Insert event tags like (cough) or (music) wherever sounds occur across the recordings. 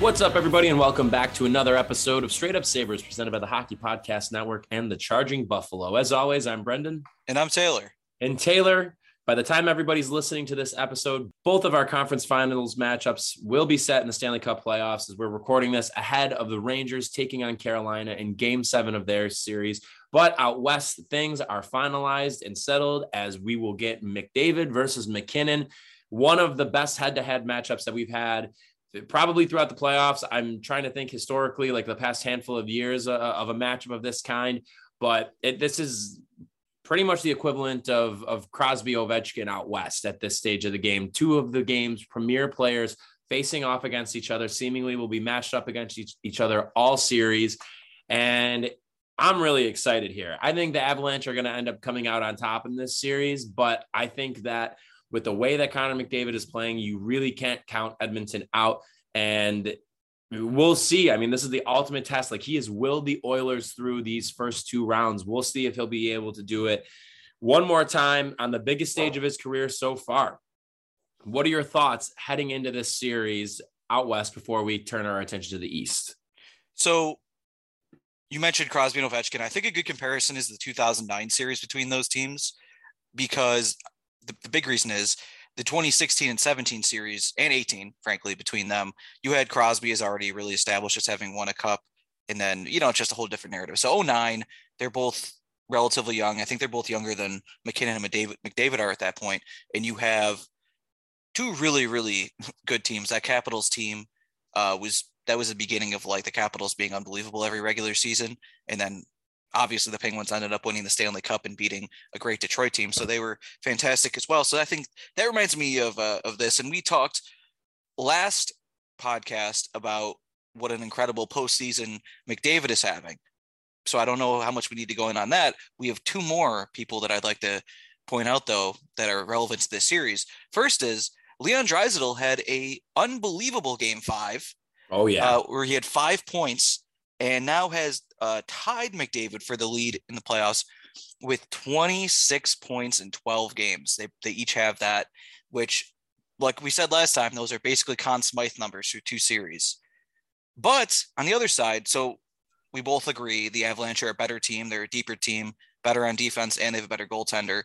What's up, everybody, and welcome back to another episode of Straight Up Sabres presented by the Hockey Podcast Network and the Charging Buffalo. As always, I'm Brendan. And I'm Taylor. And Taylor, by the time everybody's listening to this episode, both of our conference finals matchups will be set in the Stanley Cup playoffs as we're recording this ahead of the Rangers taking on Carolina in game seven of their series. But out west, things are finalized and settled as we will get McDavid versus MacKinnon one of the best head to head matchups that we've had probably throughout the playoffs. I'm trying to think historically, like the past handful of years uh, of a matchup of this kind, but it, this is pretty much the equivalent of, of Crosby Ovechkin out west at this stage of the game. Two of the game's premier players facing off against each other, seemingly will be matched up against each, each other all series. And I'm really excited here. I think the Avalanche are going to end up coming out on top in this series, but I think that with the way that Connor McDavid is playing, you really can't count Edmonton out. And we'll see. I mean, this is the ultimate test. Like he has willed the Oilers through these first two rounds. We'll see if he'll be able to do it one more time on the biggest stage of his career so far. What are your thoughts heading into this series out west before we turn our attention to the east? So you mentioned Crosby and Ovechkin. I think a good comparison is the 2009 series between those teams because the, the big reason is the 2016 and 17 series and 18, frankly, between them, you had Crosby is already really established as having won a cup. And then, you know, it's just a whole different narrative. So 09, they're both relatively young. I think they're both younger than MacKinnon and McDavid, McDavid are at that point. And you have two really, really (laughs) good teams. That Capitals team uh, was that was the beginning of like the Capitals being unbelievable every regular season. And then obviously the Penguins ended up winning the Stanley Cup and beating a great Detroit team, so they were fantastic as well. So I think that reminds me of uh, of this. And we talked last podcast about what an incredible postseason McDavid is having. So I don't know how much we need to go in on that. We have two more people that I'd like to point out though that are relevant to this series. First is Leon Draisaitl had a unbelievable game five. Oh yeah, uh, where he had five points and now has uh, tied McDavid for the lead in the playoffs with 26 points in 12 games. They, they each have that, which, like we said last time, those are basically Conn Smythe numbers through two series. But on the other side, so we both agree the Avalanche are a better team. They're a deeper team, better on defense, and they have a better goaltender.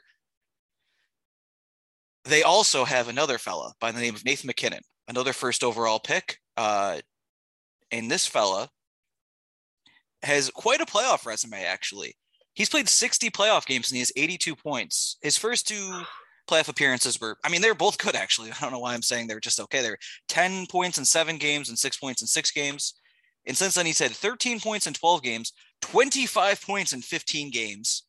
They also have another fella by the name of Nathan MacKinnon, another first overall pick. Uh, and this fella has quite a playoff resume, actually. He's played 60 playoff games and he has 82 points. His first two playoff appearances were, I mean, they're both good, actually. (laughs) I don't know why I'm saying they're just okay. They're 10 points in seven games and six points in six games. And since then, he's had 13 points in 12 games, 25 points in 15 games.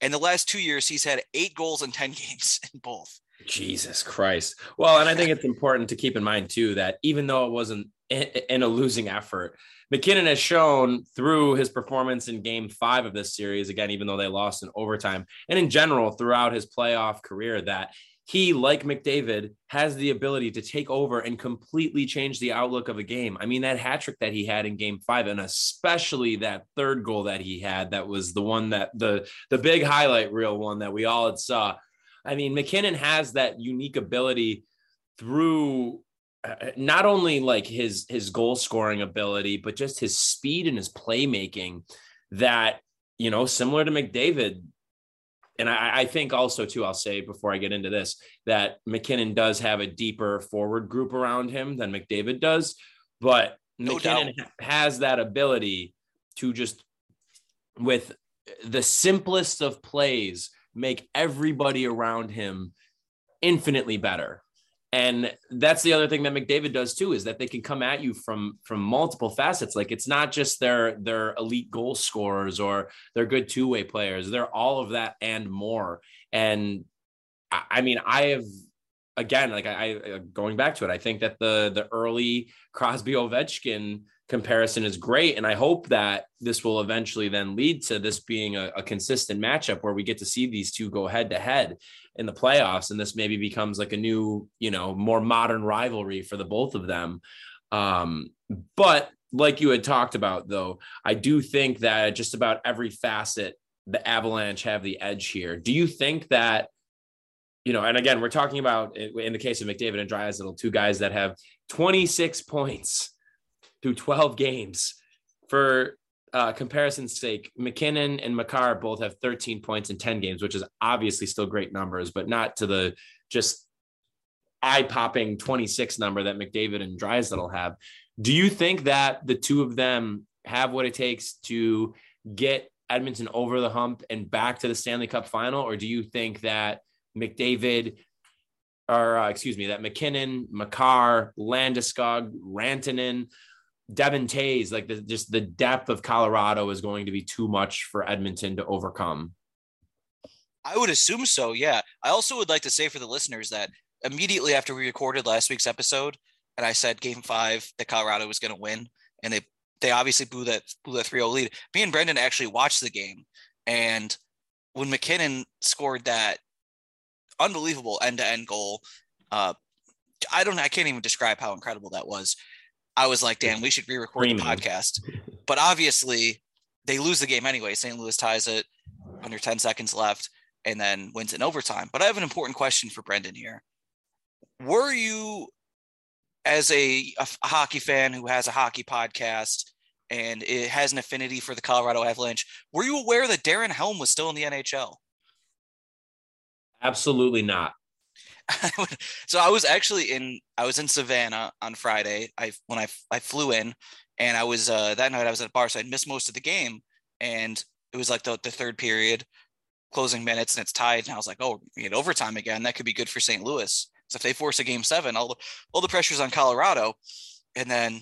And the last two years, he's had eight goals in 10 (laughs) games in both. Jesus Christ. Well, and I think it's important to keep in mind, too, that even though it wasn't in a losing effort, MacKinnon has shown through his performance in game five of this series, again, even though they lost in overtime, and in general throughout his playoff career, that he, like McDavid, has the ability to take over and completely change the outlook of a game. I mean, that hat trick that he had in game five, and especially that third goal that he had, that was the one that the the big highlight reel one that we all had saw. I mean, MacKinnon has that unique ability through Uh, uh, not only like his his goal scoring ability, but just his speed and his playmaking that you know, similar to McDavid. And I, I, think also too, I'll say before I get into this that MacKinnon does have a deeper forward group around him than McDavid does, but no MacKinnon doubt. has that ability to just with the simplest of plays make everybody around him infinitely better and that's the other thing that McDavid does too is that they can come at you from from multiple facets. Like it's not just their their elite goal scorers or their good two-way players. They're all of that and more. And I, I mean I have again like I, I going back to it I think that the the early Crosby Ovechkin comparison is great. And I hope that this will eventually then lead to this being a, a, consistent matchup where we get to see these two go head to head in the playoffs. And this maybe becomes like a new, you know, more modern rivalry for the both of them. Um, but like you had talked about, though, I do think that just about every facet, the Avalanche have the edge here. Do you think that? You know, and again, we're talking about in the case of McDavid and Draisaitl, two guys that have 26 points through 12 games. For uh, comparison's sake, MacKinnon and Makar both have 13 points in 10 games, which is obviously still great numbers, but not to the just eye popping 26 number that McDavid and Draisaitl have. Do you think that the two of them have what it takes to get Edmonton over the hump and back to the Stanley Cup final? Or do you think that McDavid or uh, excuse me, that MacKinnon, Makar, Landeskog, Rantanen, Devon Toews, like the, just the depth of Colorado is going to be too much for Edmonton to overcome. I would assume so. Yeah. I also would like to say for the listeners that immediately after we recorded last week's episode, and I said Game Five that Colorado was going to win, and they they obviously blew that blew that 3-0 lead. Me and Brendan actually watched the game, and when MacKinnon scored that unbelievable end to end goal, uh, I don't I can't even describe how incredible that was. I was like, damn, we should re-record the podcast. But obviously, they lose the game anyway. St. Louis ties it under 10 seconds left and then wins in overtime. But I have an important question for Brendan here. Were you, as a, a hockey fan who has a hockey podcast and it has an affinity for the Colorado Avalanche, were you aware that Darren Helm was still in the NHL? Absolutely not. (laughs) so I was actually in I was in Savannah on Friday. I when I I flew in and I was uh that night I was at a bar so I missed most of the game and it was like the, the third period closing minutes and it's tied and I was like oh we get overtime again that could be good for St. Louis. So if they force a game 7 all the all the pressure's on Colorado and then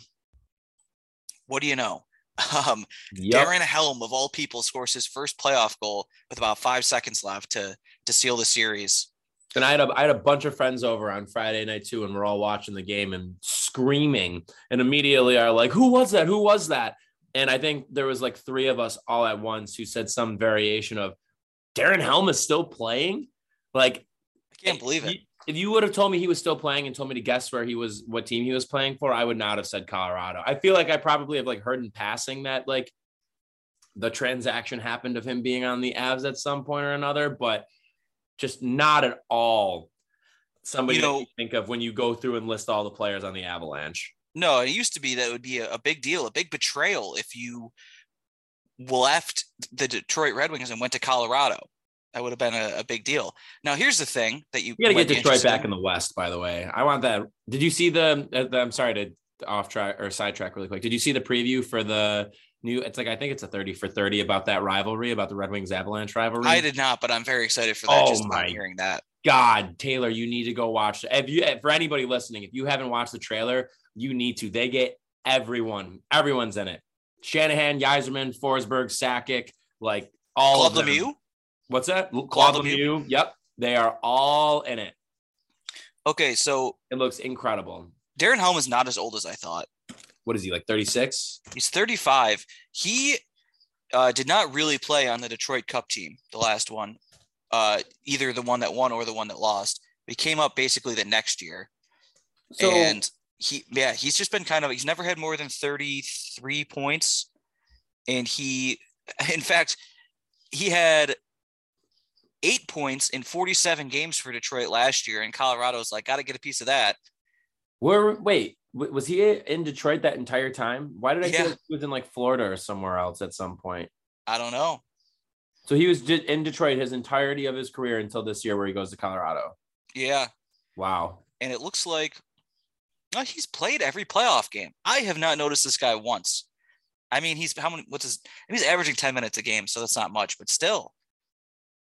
what do you know? (laughs) Um, yep. Darren Helm of all people scores his first playoff goal with about 5 seconds left to to seal the series and I had a I had a bunch of friends over on Friday night too, and we're all watching the game and screaming, and immediately are like, "Who was that? Who was that?" And I think there was like three of us all at once who said some variation of, "Darren Helm is still playing." Like, I can't believe it. If you would have told me he was still playing and told me to guess where he was, what team he was playing for, I would not have said Colorado. I feel like I probably have like heard in passing that like the transaction happened of him being on the Avs at some point or another, but just not at all somebody you know, you think of when you go through and list all the players on the Avalanche. No, it used to be that it would be a, a big deal, a big betrayal if you left the Detroit Red Wings and went to Colorado. That would have been a, a big deal. Now, here's the thing that you, you got to get Detroit back in the West. By the way, I want that. Did you see the? The I'm sorry to off track or sidetrack really quick. Did you see the preview for the new it's like I think it's a 30 for 30 about that rivalry, about the Red Wings Avalanche rivalry. I did not, but I'm very excited for that. Oh just my hearing that. God, Taylor, you need to go watch. If you for anybody listening, if you haven't watched the trailer, you need to. They get everyone, everyone's in it. Shanahan, Yzerman, Forsberg, Sakic, like all Claude of them. Lemieux? What's that? Claude, Claude Lemieux? Lemieux. Yep. They are all in it. Okay, so it looks incredible. Darren Helm is not as old as I thought what is he like 36 he's 35 he uh, did not really play on the detroit cup team the last one uh, either the one that won or the one that lost. He came up basically the next year. So, and he yeah he's just been kind of he's never had more than 33 points. And he (laughs) in fact he had eight points in 47 games for detroit last year. And colorado's like got to get a piece of that. Where wait, was he in Detroit that entire time? Why did I yeah. like he was in like Florida or somewhere else at some point? I don't know. So he was in Detroit his entirety of his career until this year where he goes to Colorado. Yeah. Wow. And it looks like oh, he's played every playoff game. I have not noticed this guy once. I mean, he's how many? What's his? He's averaging ten minutes a game, so that's not much, but still,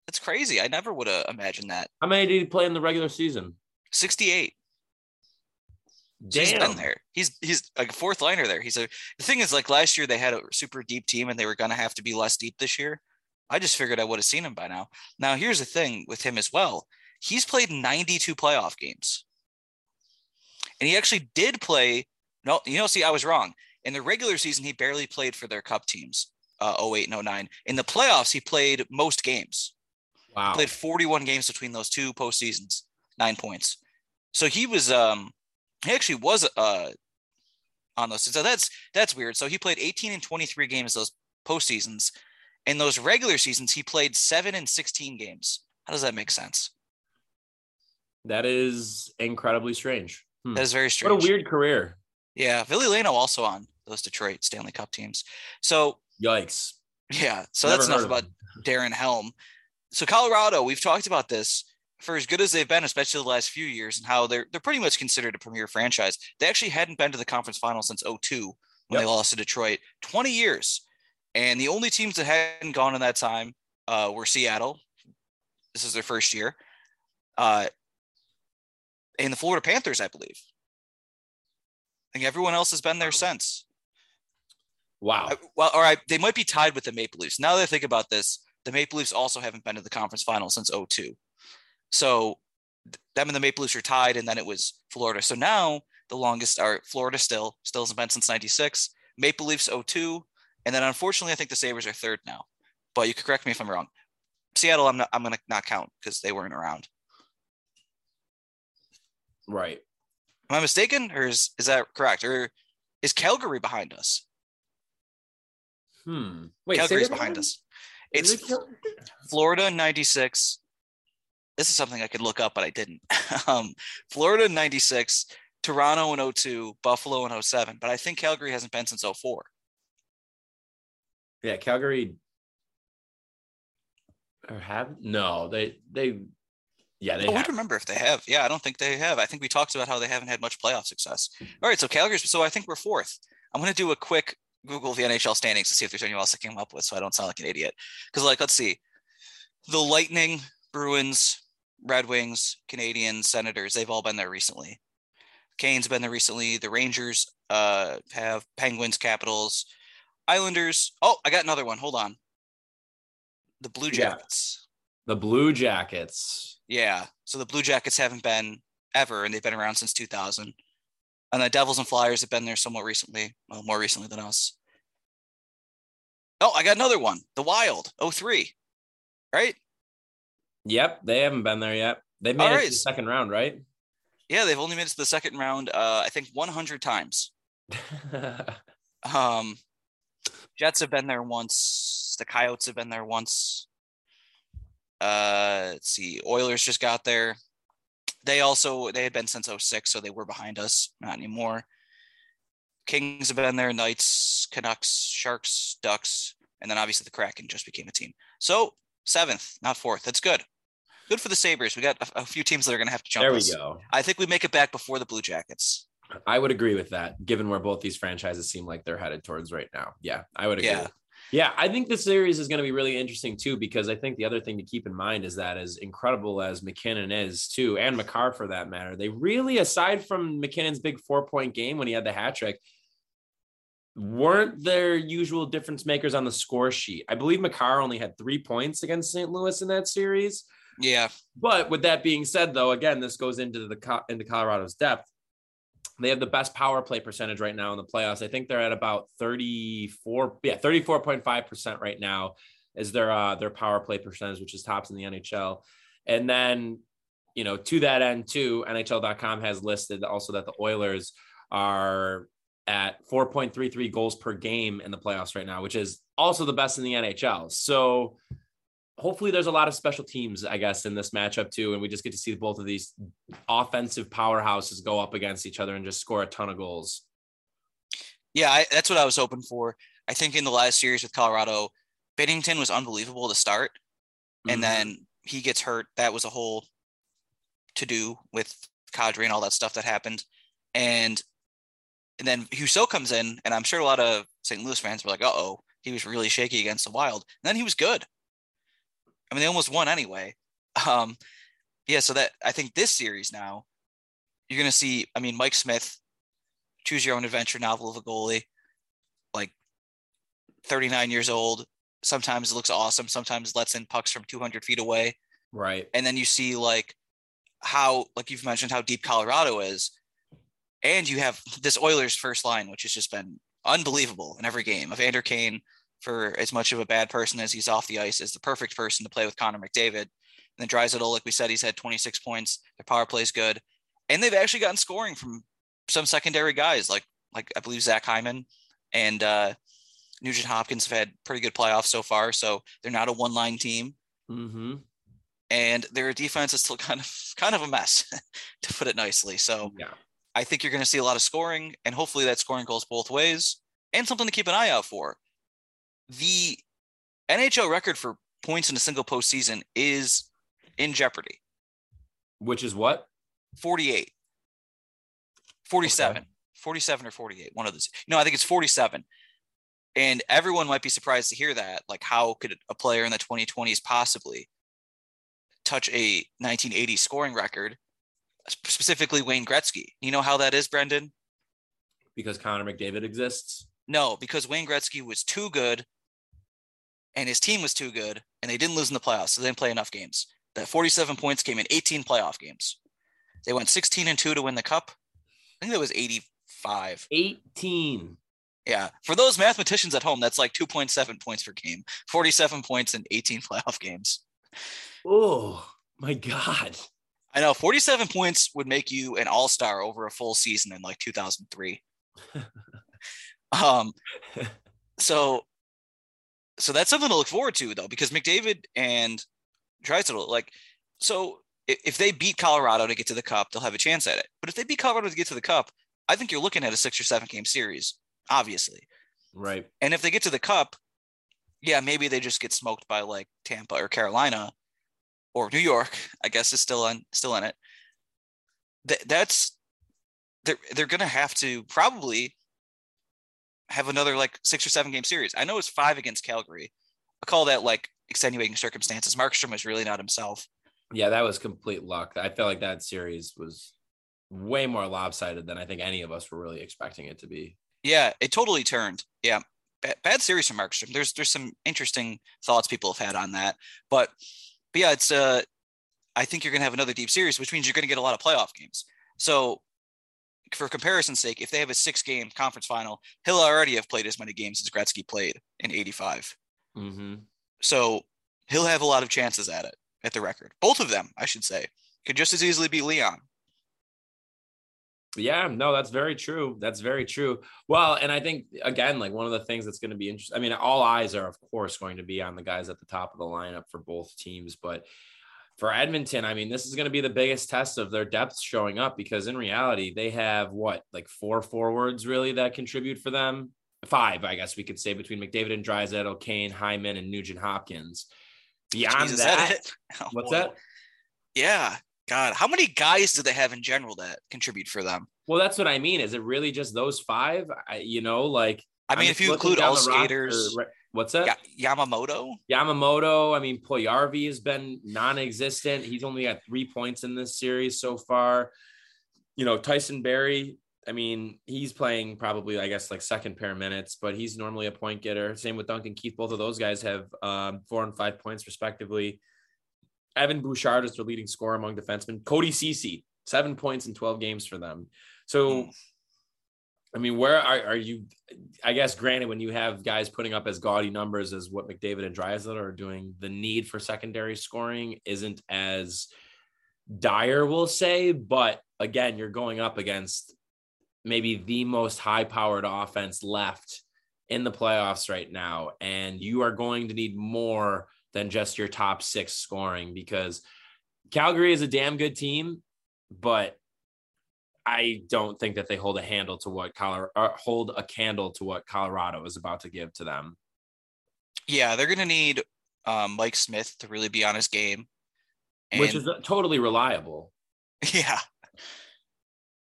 that's crazy. I never would have imagined that. How many did he play in the regular season? Sixty-eight. Damn. he's been there. He's he's like a fourth liner there. He's a the thing is like last year they had a super deep team and they were gonna have to be less deep this year. I just figured I would have seen him by now. Now here's the thing with him as well. He's played 92 playoff games. And he actually did play. No, you know, see, I was wrong. In the regular season, he barely played for their cup teams, uh, 08 and 09. In the playoffs, he played most games. Wow. He played 41 games between those two postseasons, nine points. So he was um he actually was uh on those. So that's that's weird. So he played 18 and 23 games those postseasons. In those regular seasons, he played seven and 16 games. How does that make sense? That is incredibly strange. Hmm. That is very strange. What a weird career. Yeah, Ville Leino also on those Detroit Stanley Cup teams. So yikes. Yeah, so Never that's enough about. Darren Helm. So Colorado, we've talked about this for as good as they've been, especially the last few years, and how they're they're pretty much considered a premier franchise. They actually hadn't been to the conference final since 02 when they lost to Detroit. 20 years. And the only teams that hadn't gone in that time uh, were Seattle. This is their first year. Uh, and the Florida Panthers, I believe. I think everyone else has been there since. Wow. Uh, Well, all right, they might be tied with the Maple Leafs. Now that I think about this, the Maple Leafs also haven't been to the conference final since 02. So them and the Maple Leafs are tied, and then it was Florida. So now the longest are Florida still, still hasn't been since 96. Maple Leafs 02. And then unfortunately, I think the Sabres are third now. But you could correct me if I'm wrong. Seattle, I'm not I'm gonna not count because they weren't around. Right. Am I mistaken? Or is is that correct? Or is Calgary behind us? Hmm. Wait, Calgary's behind us. It's Florida 96. This is something I could look up, but I didn't. (laughs) um, Florida 96, Toronto in 02, Buffalo in 07. But I think Calgary hasn't been since 04. yeah, Calgary. Or have no, they they yeah, they Oh, I have. don't remember if they have. Yeah, I don't think they have. I think we talked about how they haven't had much playoff success. All right, so Calgary's. So I think we're fourth. I'm going to do a quick Google of the NHL standings to see if there's anyone else I came up with, so I don't sound like an idiot. Because like, let's see, the Lightning, Bruins, Red Wings, Canadiens, Senators. They've all been there recently. Canes been there recently. The Rangers uh, have Penguins, Capitals, Islanders. Oh, I got another one. Hold on. The Blue Yeah. Jackets. The Blue Jackets. Yeah. So the Blue Jackets haven't been ever, and they've been around since 2000. And the Devils and Flyers have been there somewhat recently, well, more recently than us. Oh, I got another one. The Wild, 03. Right? Yep, they haven't been there yet. They made it to the second round, right? Yeah, they've only made it to the second round, uh, I think 100 times. (laughs) Um, Jets have been there once. The Coyotes have been there once. Uh, let's see. Oilers just got there. They also they had been since 06, so they were behind us. Not anymore. Kings have been there. Knights, Canucks, Sharks, Ducks, and then obviously the Kraken just became a team. So seventh, not fourth. That's good. Good for the Sabres. We got a, a few teams that are going to have to jump there we us. go. I think we make it back before the Blue Jackets. I would agree with that, given where both these franchises seem like they're headed towards right now. Yeah, I would agree. Yeah. Yeah, I think this series is going to be really interesting too, because I think the other thing to keep in mind is that as incredible as MacKinnon is too, and Makar for that matter, they really, aside from MacKinnon's big four point game when he had the hat trick, weren't their usual difference makers on the score sheet. I believe Makar only had three points against St. Louis in that series. Yeah. But with that being said, though, again, this goes into the into Colorado's depth. They have the best power play percentage right now in the playoffs. I think they're at about 34, yeah, 34.5% right now is their uh their power play percentage, which is tops in the NHL. And then, you know, to that end, too, NHL.com has listed also that the Oilers are at 4.33 goals per game in the playoffs right now, which is also the best in the NHL. So hopefully there's a lot of special teams, I guess, in this matchup too. And we just get to see both of these offensive powerhouses go up against each other and just score a ton of goals. Yeah, I, that's what I was hoping for. I think in the last series with Colorado, Binnington was unbelievable to start. Mm-hmm. And then he gets hurt. That was a whole to do with Kadri and all that stuff that happened. And and then Husso comes in, and I'm sure a lot of St. Louis fans were like, uh oh, he was really shaky against the Wild. And then he was good. I mean, they almost won anyway. (laughs) Um, yeah, so that I think this series now, you're going to see, I mean, Mike Smith, choose your own adventure novel of a goalie, like 39 years old. Sometimes it looks awesome. Sometimes lets in pucks from 200 feet away. Right. And then you see like how, like you've mentioned, how deep Colorado is. And you have this Oilers first line, which has just been unbelievable in every game. of Evander Kane, for as much of a bad person as he's off the ice, is the perfect person to play with Connor McDavid. And then Draisaitl, like we said, he's had 26 points. Their power play is good, and they've actually gotten scoring from some secondary guys, like like I believe Zach Hyman and uh, Nugent Hopkins have had pretty good playoffs so far. So they're not a one line team. Mm-hmm. And their defense is still (laughs) kind of kind of a mess, (laughs) to put it nicely. So yeah. I think you're going to see a lot of scoring, and hopefully that scoring goes both ways, and something to keep an eye out for. The NHL record for points in a single postseason is in jeopardy. Which is what? 48. 47. Okay. 47 or 48. One of those. No, I think it's 47. And everyone might be surprised to hear that. Like, how could a player in the 2020s possibly touch a 1980 scoring record? specifically Wayne Gretzky. You know how that is, Brendan? Because Connor McDavid exists? No, because Wayne Gretzky was too good and his team was too good and they didn't lose in the playoffs. So they didn't play enough games. That 47 points came in 18 playoff games. They went 16 and 2 to win the cup. I think that was 85. 18. Yeah. For those mathematicians at home, that's like 2.7 points per game, 47 points in 18 (laughs) playoff games. Oh, my God. I know 47 points would make you an all star over a full season in like 2003. (laughs) um, so, so that's something to look forward to though, because McDavid and Draisaitl, like, so if they beat Colorado to get to the cup, they'll have a chance at it. But if they beat Colorado to get to the cup, I think you're looking at a six or seven game series, obviously. Right. And if they get to the cup, yeah, maybe they just get smoked by like Tampa or Carolina or New York, I guess is still on still in it. That that's they're they're gonna have to probably have another like six or seven game series. I know it's five against Calgary. I call that like extenuating circumstances. Markstrom was really not himself. Yeah, that was complete luck. I felt like that series was way more lopsided than I think any of us were really expecting it to be. Yeah, it totally turned. Yeah, bad, bad series from Markstrom. There's there's some interesting thoughts people have had on that, but but yeah, it's uh, I think you're going to have another deep series, which means you're going to get a lot of playoff games. So, for comparison's sake, if they have a six game conference final, he'll already have played as many games as Gretzky played in 85. Mm-hmm. So, he'll have a lot of chances at it, at the record. Both of them, I should say, could just as easily be Leon. Yeah, no, that's very true. That's very true. Well, and I think again, like one of the things that's going to be interesting. I mean, all eyes are of course going to be on the guys at the top of the lineup for both teams, but for Edmonton, I mean, this is going to be the biggest test of their depth showing up because in reality, they have what, like four forwards really that contribute for them. Five, I guess we could say, between McDavid and Draisaitl, Kane, Hyman, and Nugent Hopkins. Beyond Jesus, that, that (laughs) oh, what's that? Yeah, God, how many guys do they have in general that contribute for them? Well, that's what I mean. Is it really just those five? I, you know, like I mean, I'm if you include all skaters, roster, what's that? Yamamoto. Yamamoto. I mean, Puljujarvi has been non-existent. He's only got three points in this series so far. You know, Tyson Barrie. I mean, he's playing probably, I guess, like second pair minutes, but he's normally a point getter. Same with Duncan Keith. Both of those guys have um, four and five points respectively. Evan Bouchard is their leading scorer among defensemen. Cody Ceci, seven points in 12 games for them. So, I mean, where are, are you? I guess, granted, when you have guys putting up as gaudy numbers as what McDavid and Draisaitl are doing, the need for secondary scoring isn't as dire, we'll say. But again, you're going up against maybe the most high powered offense left in the playoffs right now. And you are going to need more than just your top six scoring because Calgary is a damn good team, but I don't think that they hold a handle to what Colorado hold a candle to what Colorado is about to give to them. Yeah, they're going to need um, Mike Smith to really be on his game, and, which is totally reliable. (laughs) Yeah,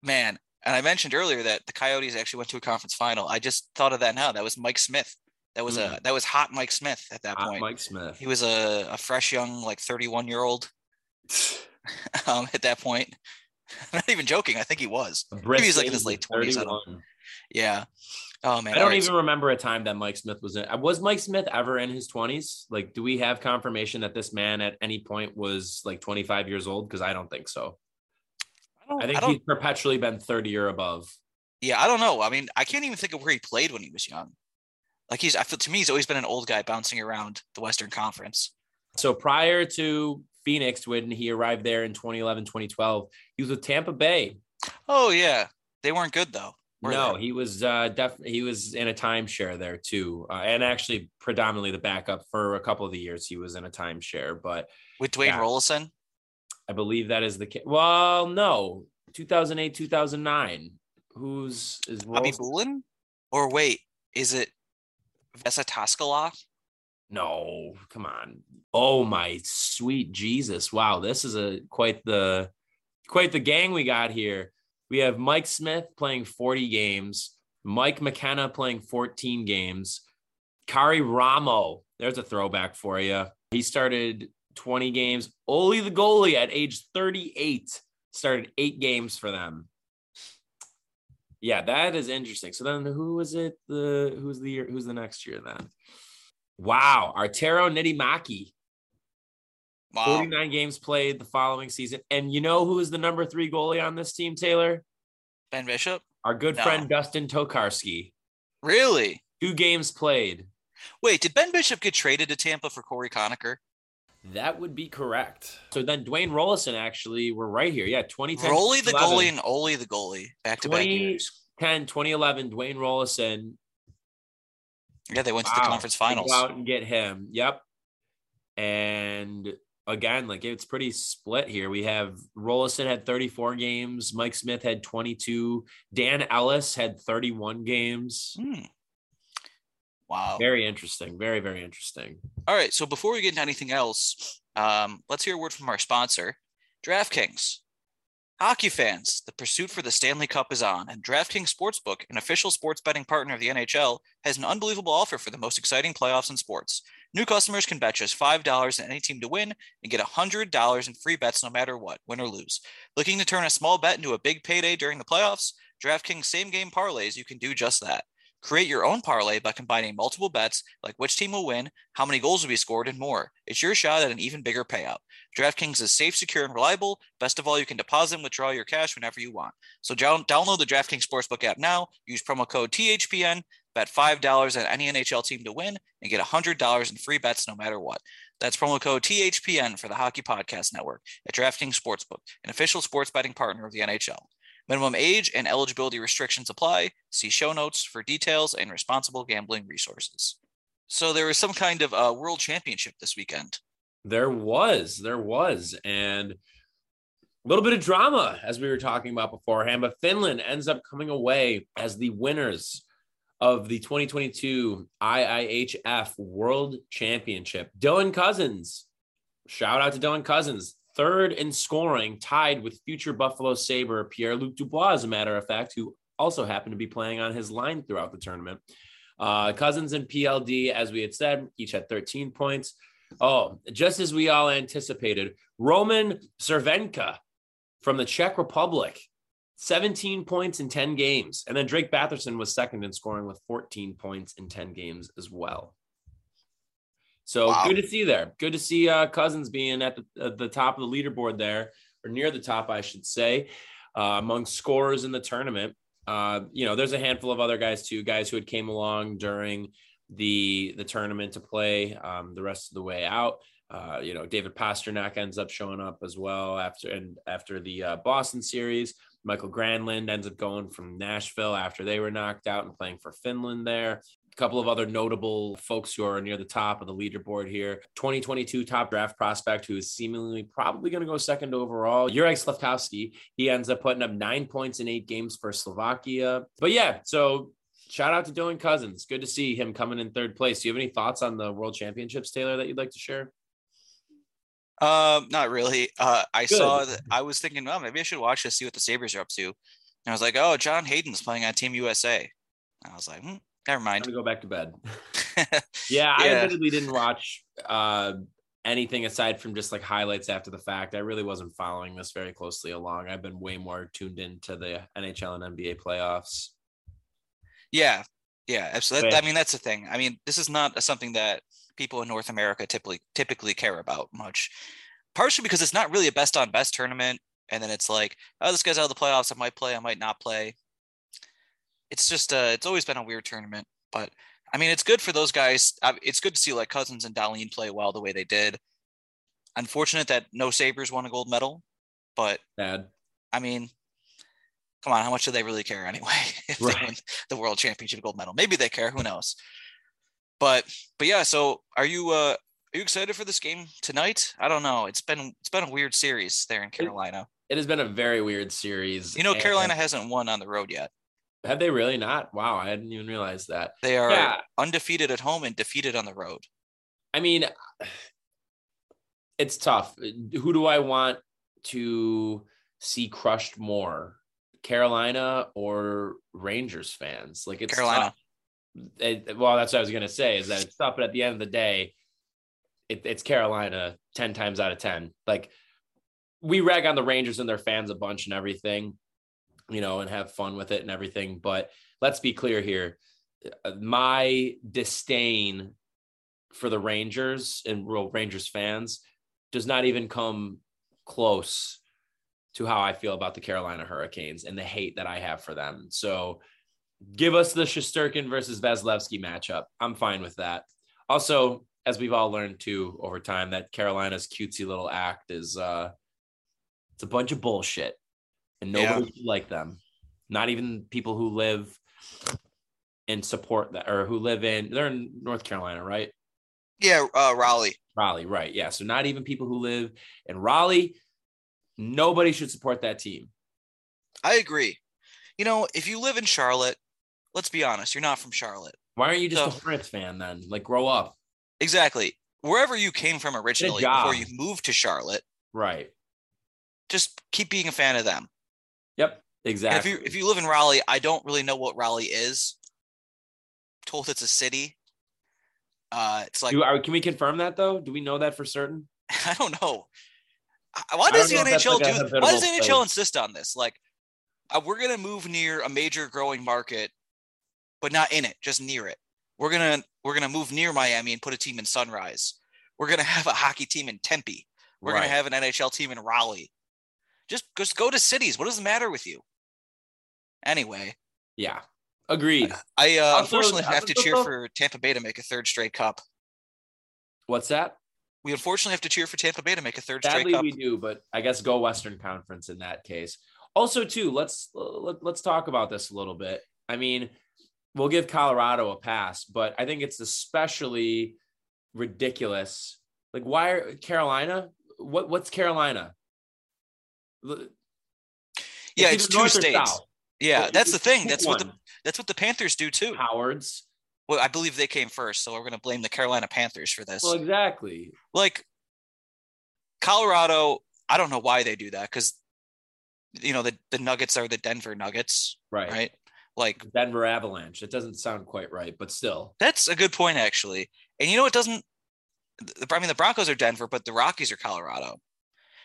man. And I mentioned earlier that the Coyotes actually went to a conference final. I just thought of that now. That was Mike Smith. That was mm. a that was hot Mike Smith at that hot point. Mike Smith. He was a, a fresh young like 31 year old (sighs) (laughs) um, at that point. I'm (laughs) not even joking. I think he was. Maybe he's like in his late 20s. Yeah. Oh man. I don't right. even remember a time that Mike Smith was in. Uh, was Mike Smith ever in his 20s? Like, do we have confirmation that this man at any point was like 25 years old? Because I don't think so. I, I think I he's perpetually been 30 or above. Yeah, I don't know. I mean, I can't even think of where he played when he was young. Like he's, I feel to me, he's always been an old guy bouncing around the Western Conference. So prior to Phoenix, when he arrived there in 2011, 2012, he was with Tampa Bay. Oh yeah, they weren't good though. no, they? he was uh, definitely he was in a timeshare there too, uh, and actually predominantly the backup for a couple of the years he was in a timeshare. But with Dwayne yeah, Roloson, I believe that is the case. Well, no, 2008, 2009. Who's is Bobby Boulin? Or wait, is it Vesa Taskalov? No, come on. Oh my sweet Jesus. Wow, this is a quite the quite the gang we got here. We have Mike Smith playing 40 games, Mike McKenna playing 14 games, Karri Ramo. There's a throwback for you. He started 20 games. Oli the goalie at age 38 started eight games for them. Yeah, that is interesting. So then who was it? The who's the year? Who's the next year then? Wow, Antero Niittymaki. Wow. 49 games played the following season. And you know who is the number three goalie on this team, Taylor? Ben Bishop. Our good no. friend Dustin Tokarski. Really? Two games played. Wait, did Ben Bishop get traded to Tampa for Cory Conacher? That would be correct. So then Dwayne Roloson actually, we're right here. Yeah, 2010. Rolly the goalie and Oli the goalie. Back to back years. 2010, 2011, Dwayne Roloson yeah, they went wow. to the conference finals. Go out and get him. Yep. And again, like it's pretty split here. We have Roloson had 34 games, Mike Smith had 22, Dan Ellis had 31 games. Hmm. Wow. Very interesting. Very, very interesting. All right. So before we get into anything else, um, let's hear a word from our sponsor, DraftKings. Hockey fans, the pursuit for the Stanley Cup is on, and DraftKings Sportsbook, an official sports betting partner of the NHL, has an unbelievable offer for the most exciting playoffs in sports. New customers can bet just $5 on any team to win and get $100 in free bets no matter what, win or lose. Looking to turn a small bet into a big payday during the playoffs? DraftKings same game parlays, you can do just that. Create your own parlay by combining multiple bets like which team will win, how many goals will be scored, and more. It's your shot at an even bigger payout. DraftKings is safe, secure, and reliable. Best of all, you can deposit and withdraw your cash whenever you want. So download the DraftKings Sportsbook app now. Use promo code THPN. Bet $5 at any NHL team to win and get $100 in free bets no matter what. That's promo code THPN for the Hockey Podcast Network at DraftKings Sportsbook, an official sports betting partner of the NHL. Minimum age and eligibility restrictions apply. See show notes for details and responsible gambling resources. So there was some kind of a world championship this weekend. There was, there was, and a little bit of drama as we were talking about beforehand. But Finland ends up coming away as the winners of the 2022 IIHF World Championship. Dylan Cozens, shout out to Dylan Cozens, third in scoring, tied with future Buffalo Sabre Pierre Luc Dubois, as a matter of fact, who also happened to be playing on his line throughout the tournament. Uh, Cozens and PLD, as we had said, each had 13 points. Oh, just as we all anticipated, Roman Cervenka from the Czech Republic, 17 points in 10 games. And then Drake Batherson was second in scoring with 14 points in 10 games as well. So wow. good to see there. Good to see uh, Cozens being at the, at the top of the leaderboard there, or near the top, I should say, uh, among scorers in the tournament. Uh, you know, there's a handful of other guys too, guys who had came along during the the tournament to play um, the rest of the way out. Uh, you know, David Pastrnak ends up showing up as well after and after the uh, Boston series. Mikael Granlund ends up going from Nashville after they were knocked out and playing for Finland there. Couple of other notable folks who are near the top of the leaderboard here. 2022 top draft prospect who is seemingly probably going to go second overall. Juraj Slafkovsky. He ends up putting up nine points in eight games for Slovakia. But yeah, so shout out to Dylan Cozens. Good to see him coming in third place. Do you have any thoughts on the World Championships, Taylor, that you'd like to share? Um, not really. Uh, I Good. saw that. I was thinking, well, maybe I should watch this, see what the Sabres are up to. And I was like, oh, John Hayden's playing on Team USA. And I was like, hmm, never mind. I'm gonna go back to bed. yeah, (laughs) yeah, I admittedly didn't watch uh, anything aside from just like highlights after the fact. I really wasn't following this very closely along. I've been way more tuned into the NHL and NBA playoffs. Yeah, yeah, absolutely. I mean, that's the thing. I mean, this is not something that people in North America typically typically care about much. Partially because it's not really a best on best tournament, and then it's like, oh, this guy's out of the playoffs. I might play, I might not play. It's just, uh, it's always been a weird tournament. But I mean, it's good for those guys. It's good to see like Cozens and Dahlin play well the way they did. Unfortunate that no Sabres won a gold medal, but bad. I mean, come on, how much do they really care anyway? (laughs) if right. they win the world championship gold medal, maybe they care. Who knows? But but yeah, so are you uh are you excited for this game tonight? I don't know. It's been it's been a weird series there in Carolina. It, it has been a very weird series. You know, Carolina hasn't won on the road yet. Have they really not? Wow, I hadn't even realized that. They are yeah. undefeated at home and defeated on the road. I mean, it's tough. Who do I want to see crushed more? Carolina or Rangers fans? Like it's Carolina. It, well, that's what I was gonna say is that it's tough, but at the end of the day, it, it's Carolina ten times out of ten. Like we rag on the Rangers and their fans a bunch and everything, you know, and have fun with it and everything. But let's be clear here: my disdain for the Rangers and real Rangers fans does not even come close to how I feel about the Carolina Hurricanes and the hate that I have for them. So give us the Shesterkin versus Vasilevskiy matchup. I'm fine with that. Also, as we've all learned too over time, that Carolina's cutesy little act is uh it's a bunch of bullshit. And nobody yeah. like them. Not even people who live and support that or who live in they're in North Carolina, right? Yeah, uh Raleigh. Raleigh, right. Yeah. So not even people who live in Raleigh, nobody should support that team. I agree. You know, if you live in Charlotte, let's be honest, you're not from Charlotte. Why aren't you just so, a Hornets fan then? Like, grow up. Exactly. Wherever you came from originally before you moved to Charlotte. Right. Just keep being a fan of them. Yep. Exactly. if you if you live in Raleigh, I don't really know what Raleigh is. I'm told it's a city. Uh, it's like. Do, are, can we confirm that though? Do we know that for certain? (laughs) I don't know. Why does the NHL like do? Why does the NHL insist on this? Like, uh, we're gonna move near a major growing market but not in it, just near it. We're gonna we're gonna move near Miami and put a team in Sunrise. We're gonna (laughs) have a hockey team in Tempe. We're right. gonna have an NHL team in Raleigh. Just just go to cities. What does the matter with you? Anyway. Yeah. Agreed. I uh, unfortunately have to cheer for Tampa Bay to make a third straight cup. What's that? We unfortunately have to cheer for Tampa Bay to make a third Sadly, straight cup. we do, but I guess go Western Conference in that case. Also, too, let's let, let's talk about this a little bit. I mean, we'll give Colorado a pass, but I think it's especially ridiculous. Like, why are Carolina? What what's Carolina? Yeah, it's, it's two states. Yeah, that's the thing. That's what the that's what the Panthers do too. Howards. Well, I believe they came first, so we're going to blame the Carolina Panthers for this. Well, exactly. Like Colorado, I don't know why they do that because you know the the Nuggets are the Denver Nuggets, right? Right like Denver Avalanche. It doesn't sound quite right, but still. That's a good point, actually. And you know, it doesn't. I mean, the Broncos are Denver, but the Rockies are Colorado.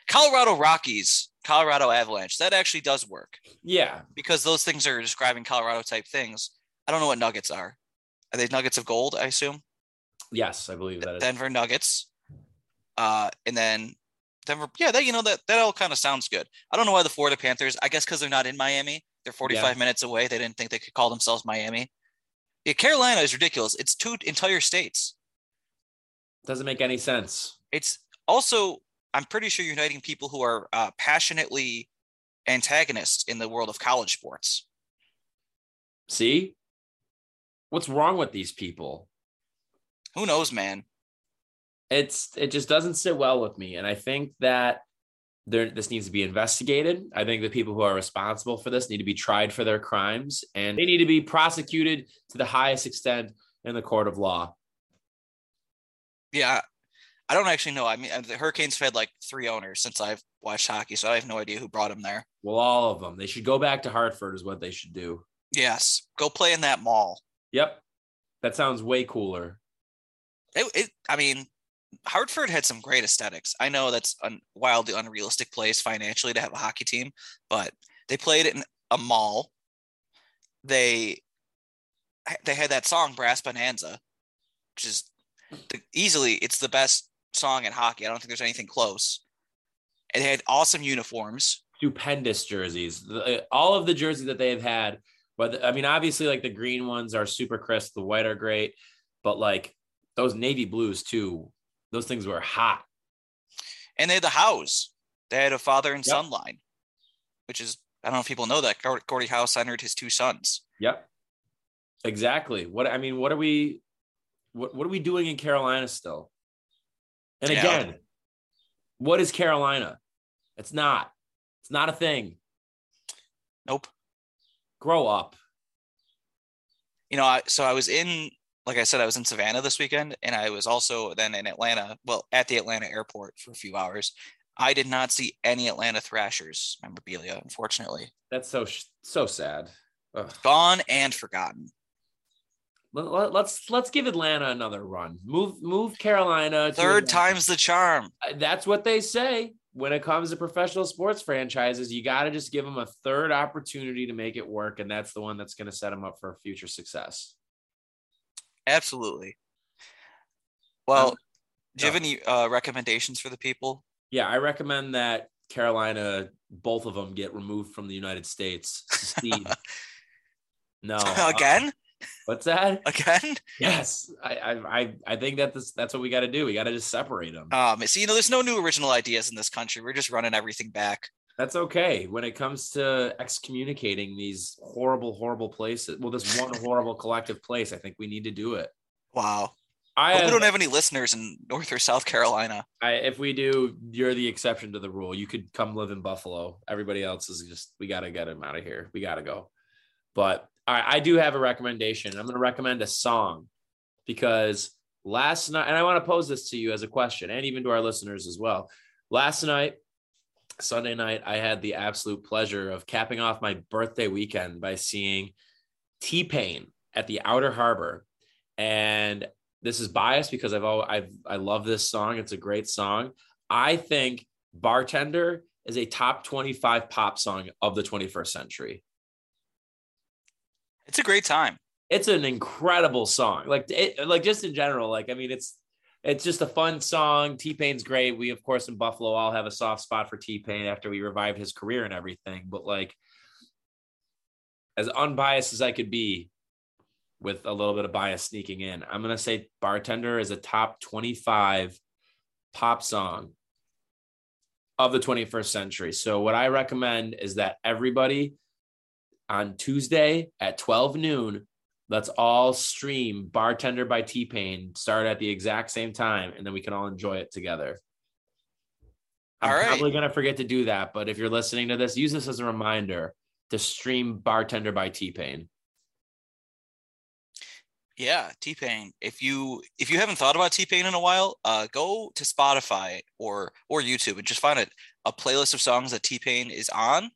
Colorado Rockies, Colorado Avalanche. That actually does work. Yeah, because those things are describing Colorado type things. I don't know what Nuggets are. Are they Nuggets of gold? I assume. Yes, I believe that. Denver is. Nuggets. Uh, and then Denver. Yeah, that you know that that all kind of sounds good. I don't know why the Florida Panthers. I guess because they're not in Miami. They're 45 yeah. minutes away. They didn't think they could call themselves Miami. Yeah, Carolina is ridiculous. It's two entire states. Doesn't make any sense. It's also, I'm pretty sure, you're uniting people who are uh, passionately antagonists in the world of college sports. See? What's wrong with these people? Who knows, man? It's it just doesn't sit well with me, and I think that there this needs to be investigated. I think the people who are responsible for this need to be tried for their crimes, and they need to be prosecuted to the highest extent in the court of law. Yeah, I don't actually know. I mean, uh, the Hurricanes have had like three owners since I've watched hockey, so I have no idea who brought them there. Well, all of them. They should go back to Hartford, is what they should do. Yes, go play in that mall. Yep, that sounds way cooler. It, it I mean, Hartford had some great aesthetics. I know that's a wildly unrealistic place financially to have a hockey team, but they played in a mall. They they had that song Brass Bonanza, which is the, easily it's the best song in hockey. I don't think there's anything close. And they had awesome uniforms, stupendous jerseys. Uh, all of the jerseys that they've had, but I mean, obviously, like the green ones are super crisp, the white are great, but like those navy blues too, those things were hot. And they had the Howes. They had a father and yep. son line, which is I don't know if people know that Gordie Howe honored his two sons. Yep. Exactly. What I mean, what are we what what are we doing in Carolina still? And yeah. again, what is Carolina? It's not. It's not a thing. Nope. Grow up. You know, I, so I was in, like I said, I was in Savannah this weekend, and I was also then in Atlanta. Well, at the Atlanta airport for a few hours. I did not see any Atlanta Thrashers memorabilia, unfortunately. That's so so sad. Ugh. Gone and forgotten let's let's give Atlanta another run. Move move Carolina. Third time's the charm. Uh, that's what they say when it comes to professional sports franchises. You got to just give them a third opportunity to make it work, and that's the one that's going to set them up for future success. Absolutely. Well, um, do you have any uh, recommendations for the people? Yeah, I recommend that Carolina, both of them, get removed from the United States. (laughs) no, again. What's that (laughs) again? Yes, I I I think that this that's what we got to do. We got to just separate them. Um, so you know, there's no new original ideas in this country. We're just running everything back. That's okay. When it comes to excommunicating these horrible, horrible places, well, this one (laughs) horrible collective place, I think we need to do it. Wow. I have, we don't have any listeners in North or South Carolina. I, if we do, you're the exception to the rule. You could come live in Buffalo. Everybody else is just we got to get him out of here. We got to go. But all right, I do have a recommendation. I'm going to recommend a song because last night, and I want to pose this to you as a question and even to our listeners as well. Last night, Sunday night, I had the absolute pleasure of capping off my birthday weekend by seeing T Pain at the Outer Harbor. And this is biased because I've I've I love this song. It's a great song. I think Bartender is a top 25 pop song of the 21st century. It's a great time. It's an incredible song. Like it, like just in general, like I mean, it's it's just a fun song. T Pain's great. We of course in Buffalo all have a soft spot for T Pain after we revived his career and everything. But like, as unbiased as I could be, with a little bit of bias sneaking in, I'm gonna say "Bartender" is a top 25 pop song of the 21st century. So what I recommend is that everybody on Tuesday at 12 noon. Let's all stream Bartender by T Pain, start at the exact same time, and then we can all enjoy it together. I'm right. probably going to forget to do that, but if you're listening to this, use this as a reminder to stream Bartender by T Pain. Yeah, T Pain. If you if you haven't thought about T Pain in a while, uh, go to Spotify or or YouTube and just find a, a playlist of songs that T Pain is on,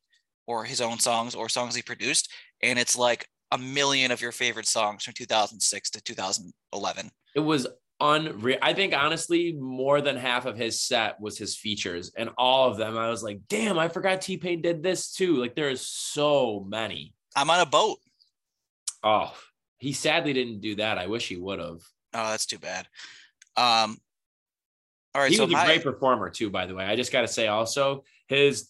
or his own songs or songs he produced and it's like a million of your favorite songs from 2006 to 2011 it was unreal i think honestly more than half of his set was his features and all of them i was like damn i forgot t-pain did this too. Like there's so many. I'm on a boat. Oh he sadly didn't do that. I wish he would have. Oh that's too bad. Um all right he so was my... a great performer too by the way i just got to say also his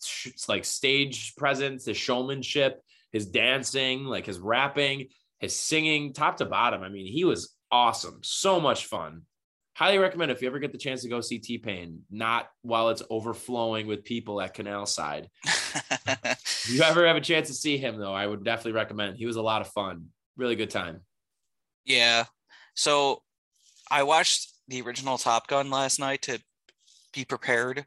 like stage presence, his showmanship, his dancing, like his rapping, his singing, top to bottom. I mean, he was awesome. So much fun. Highly recommend if you ever get the chance to go see T Pain, not while it's overflowing with people at Canal Side. if you ever have a chance to see him, though, I would definitely recommend. He was a lot of fun. Really good time. Yeah. So I watched the original Top Gun last night to be prepared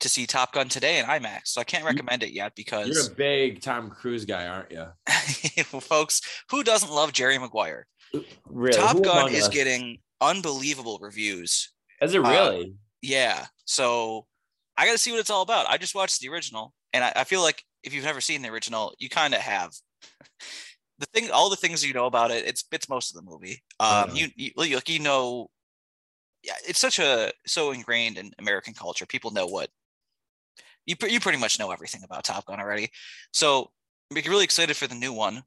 to see Top Gun today in IMAX. So I can't recommend it yet because You're a big Tom Cruise guy, aren't you? (laughs) folks, who doesn't love Jerry Maguire? Really? Top Who Gun is us? getting unbelievable reviews. Is it uh, really? Yeah. So I got to see what it's all about. I just watched the original, and I, I feel like if you've never seen the original, you kind of have. (laughs) The thing, all the things you know about it, it's it's most of the movie. Um, you you like you know, yeah, it's such a so ingrained in American culture. People know what you you pretty much know everything about Top Gun already. So I'm really excited for the new one.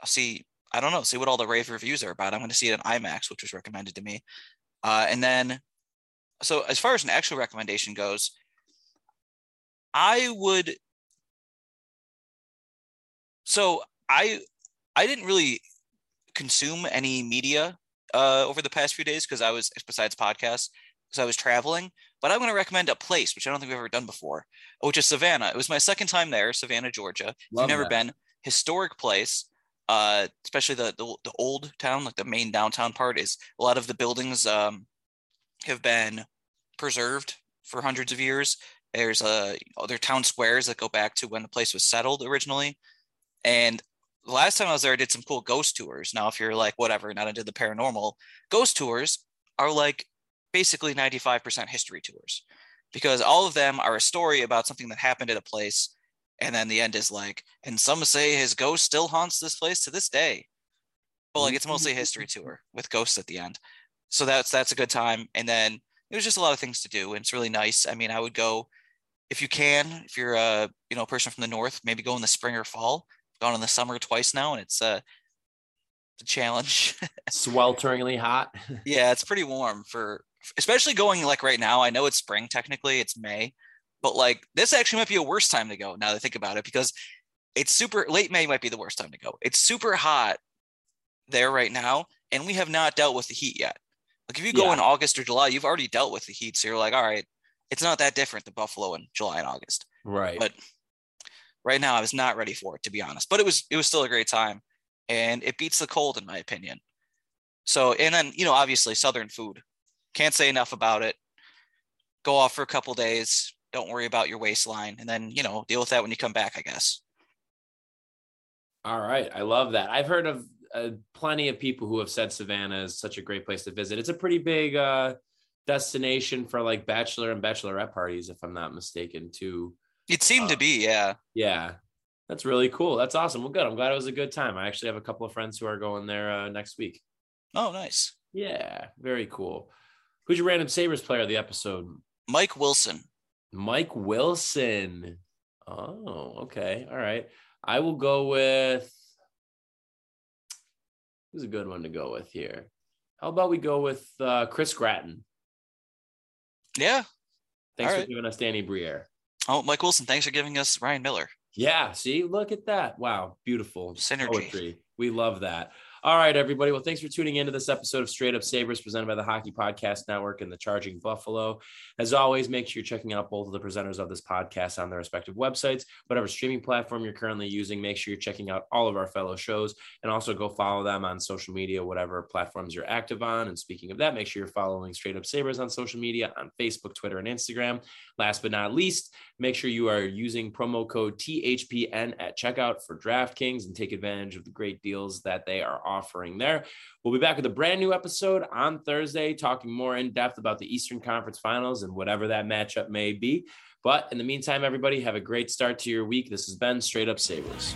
I'll see. I don't know. See what all the rave reviews are about. I'm going to see it in IMAX, which was recommended to me. Uh, and then, so as far as an actual recommendation goes, I would. So I I didn't really consume any media uh, over the past few days because I was besides podcasts because I was traveling. But I'm going to recommend a place which I don't think we've ever done before, which is Savannah. It was my second time there, Savannah, Georgia. if you've never that. been, historic place. Uh, especially the, the the old town, like the main downtown part, is a lot of the buildings um, have been preserved for hundreds of years. There's uh, other town squares that go back to when the place was settled originally. And the last time I was there, I did some cool ghost tours. Now, if you're like, whatever, not into the paranormal, ghost tours are like basically 95% history tours because all of them are a story about something that happened at a place. And then the end is like, and some say his ghost still haunts this place to this day. But like, it's mostly a history mm-hmm. tour with ghosts at the end. So that's, that's a good time. And then there's just a lot of things to do. And it's really nice. I mean, I would go if you can, if you're a, you know, person from the North, maybe go in the spring or fall gone in the summer twice now, and it's uh, a challenge. (laughs) Swelteringly hot. (laughs) yeah, it's pretty warm for, especially going like right now. I know it's spring technically, it's May, but like this actually might be a worse time to go now that I think about it because it's super late May might be the worst time to go. It's super hot there right now, and we have not dealt with the heat yet. Like if you go Yeah. in August or July, you've already dealt with the heat, so you're like, all right, it's not that different than Buffalo in July and August. right. But right now, I was not ready for it to be honest. But it was it was still a great time, and it beats the cold in my opinion. So and then you know obviously Southern food, can't say enough about it. Go off for a couple days. Don't worry about your waistline, and then you know deal with that when you come back. I guess. All right. I love that. I've heard of uh, plenty of people who have said Savannah is such a great place to visit. It's a pretty big uh, destination for like bachelor and bachelorette parties, if I'm not mistaken, too. It seemed Uh, to be, yeah. Yeah. That's really cool. That's awesome. Well, good. I'm glad it was a good time. I actually have a couple of friends who are going there uh, next week. Oh, nice. Yeah. Very cool. Who's your random Sabres player of the episode? Mike Wilson. Mike Wilson. Oh, okay. All right. I will go with who's a good one to go with here. How about we go with uh, Chris Gratton? Yeah. Thanks All for right. giving us Danny Briere. Oh, Mike Wilson. Thanks for giving us Ryan Miller. Yeah, see, look at that. Wow, beautiful Synergy. poetry. We love that. All right, everybody. Well, thanks for tuning into this episode of Straight Up Sabres presented by the Hockey Podcast Network and the Charging Buffalo. As always, make sure you're checking out both of the presenters of this podcast on their respective websites. Whatever streaming platform you're currently using, make sure you're checking out all of our fellow shows and also go follow them on social media, whatever platforms you're active on. And speaking of that, make sure you're following Straight Up Sabres on social media on Facebook, Twitter, and Instagram. Last but not least, make sure you are using promo code THPN at checkout for DraftKings and take advantage of the great deals that they are offering there. We'll be back with a brand new episode on Thursday, talking more in depth about the Eastern Conference Finals and whatever that matchup may be. But in the meantime, everybody, have a great start to your week. This has been Straight Up Sabres.